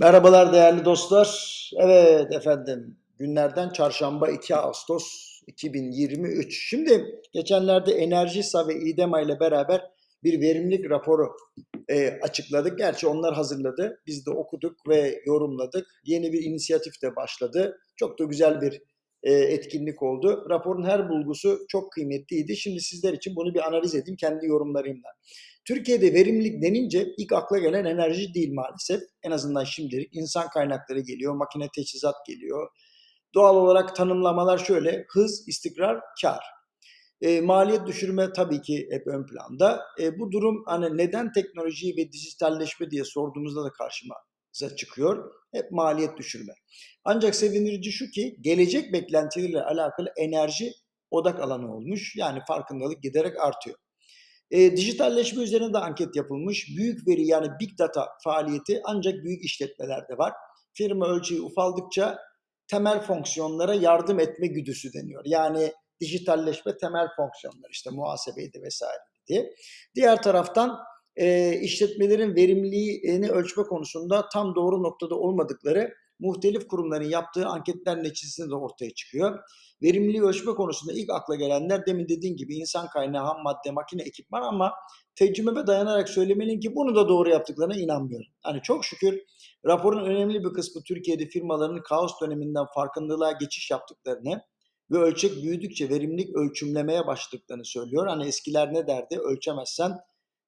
Merhabalar değerli dostlar. Evet efendim günlerden çarşamba 2 Ağustos 2023. Şimdi geçenlerde Enerjisa ve İDEMA ile beraber bir verimlilik raporu e, açıkladık. Gerçi onlar hazırladı. Biz de okuduk ve yorumladık. Yeni bir inisiyatif de başladı. Çok da güzel bir etkinlik oldu. Raporun her bulgusu çok kıymetliydi. Şimdi sizler için bunu bir analiz edeyim kendi yorumlarımla. Türkiye'de verimlilik denince ilk akla gelen enerji değil maalesef. En azından şimdilik insan kaynakları geliyor, makine teçhizat geliyor. Doğal olarak tanımlamalar şöyle, hız, istikrar, kar. E, maliyet düşürme tabii ki hep ön planda. E, bu durum hani neden teknoloji ve dijitalleşme diye sorduğumuzda da karşıma çıkıyor. Hep maliyet düşürme. Ancak sevindirici şu ki gelecek beklentileriyle alakalı enerji odak alanı olmuş. Yani farkındalık giderek artıyor. E, dijitalleşme üzerine de anket yapılmış. Büyük veri yani big data faaliyeti ancak büyük işletmelerde var. Firma ölçeği ufaldıkça temel fonksiyonlara yardım etme güdüsü deniyor. Yani dijitalleşme temel fonksiyonlar işte muhasebeydi vesaire diye. Diğer taraftan e, işletmelerin verimliliğini ölçme konusunda tam doğru noktada olmadıkları muhtelif kurumların yaptığı anketler neticesinde de ortaya çıkıyor. Verimliliği ölçme konusunda ilk akla gelenler demin dediğim gibi insan kaynağı, ham madde, makine, ekipman ama tecrübeme dayanarak söylemeliyim ki bunu da doğru yaptıklarına inanmıyorum. Hani çok şükür raporun önemli bir kısmı Türkiye'de firmaların kaos döneminden farkındalığa geçiş yaptıklarını ve ölçek büyüdükçe verimlilik ölçümlemeye başladıklarını söylüyor. Hani eskiler ne derdi? Ölçemezsen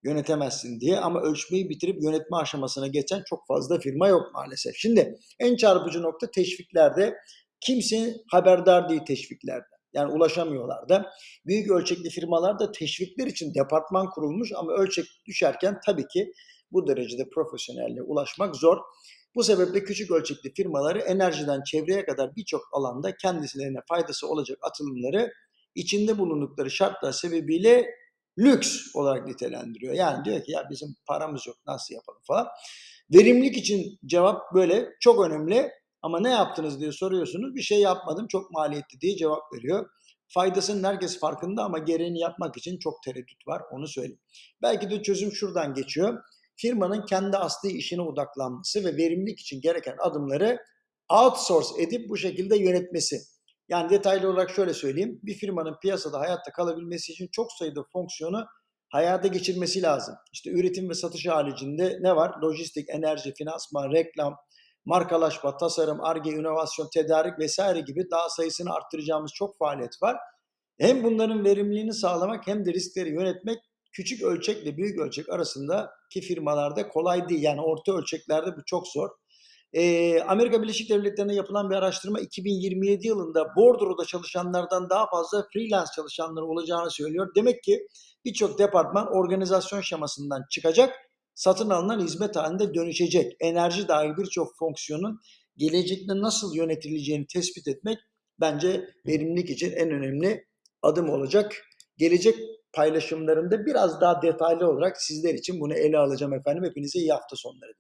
yönetemezsin diye ama ölçmeyi bitirip yönetme aşamasına geçen çok fazla firma yok maalesef. Şimdi en çarpıcı nokta teşviklerde kimse haberdar değil teşviklerden. Yani ulaşamıyorlar da. Büyük ölçekli firmalarda teşvikler için departman kurulmuş ama ölçek düşerken tabii ki bu derecede profesyonelliğe ulaşmak zor. Bu sebeple küçük ölçekli firmaları enerjiden çevreye kadar birçok alanda kendisine faydası olacak atılımları içinde bulundukları şartlar sebebiyle lüks olarak nitelendiriyor. Yani diyor ki ya bizim paramız yok nasıl yapalım falan. Verimlilik için cevap böyle çok önemli ama ne yaptınız diye soruyorsunuz. Bir şey yapmadım çok maliyetli diye cevap veriyor. Faydasının herkes farkında ama gereğini yapmak için çok tereddüt var onu söyleyeyim. Belki de çözüm şuradan geçiyor. Firmanın kendi asli işine odaklanması ve verimlilik için gereken adımları outsource edip bu şekilde yönetmesi. Yani detaylı olarak şöyle söyleyeyim. Bir firmanın piyasada hayatta kalabilmesi için çok sayıda fonksiyonu hayata geçirmesi lazım. İşte üretim ve satış haricinde ne var? Lojistik, enerji, finansman, reklam, markalaşma, tasarım, arge, inovasyon, tedarik vesaire gibi daha sayısını arttıracağımız çok faaliyet var. Hem bunların verimliliğini sağlamak hem de riskleri yönetmek küçük ölçekle büyük ölçek arasındaki firmalarda kolay değil. Yani orta ölçeklerde bu çok zor. Amerika Birleşik Devletleri'nde yapılan bir araştırma 2027 yılında bordroda çalışanlardan daha fazla freelance çalışanlar olacağını söylüyor. Demek ki birçok departman organizasyon şemasından çıkacak, satın alınan hizmet halinde dönüşecek. Enerji dahil birçok fonksiyonun gelecekte nasıl yönetileceğini tespit etmek bence verimlilik için en önemli adım olacak. Gelecek paylaşımlarında biraz daha detaylı olarak sizler için bunu ele alacağım efendim. Hepinize iyi hafta sonları.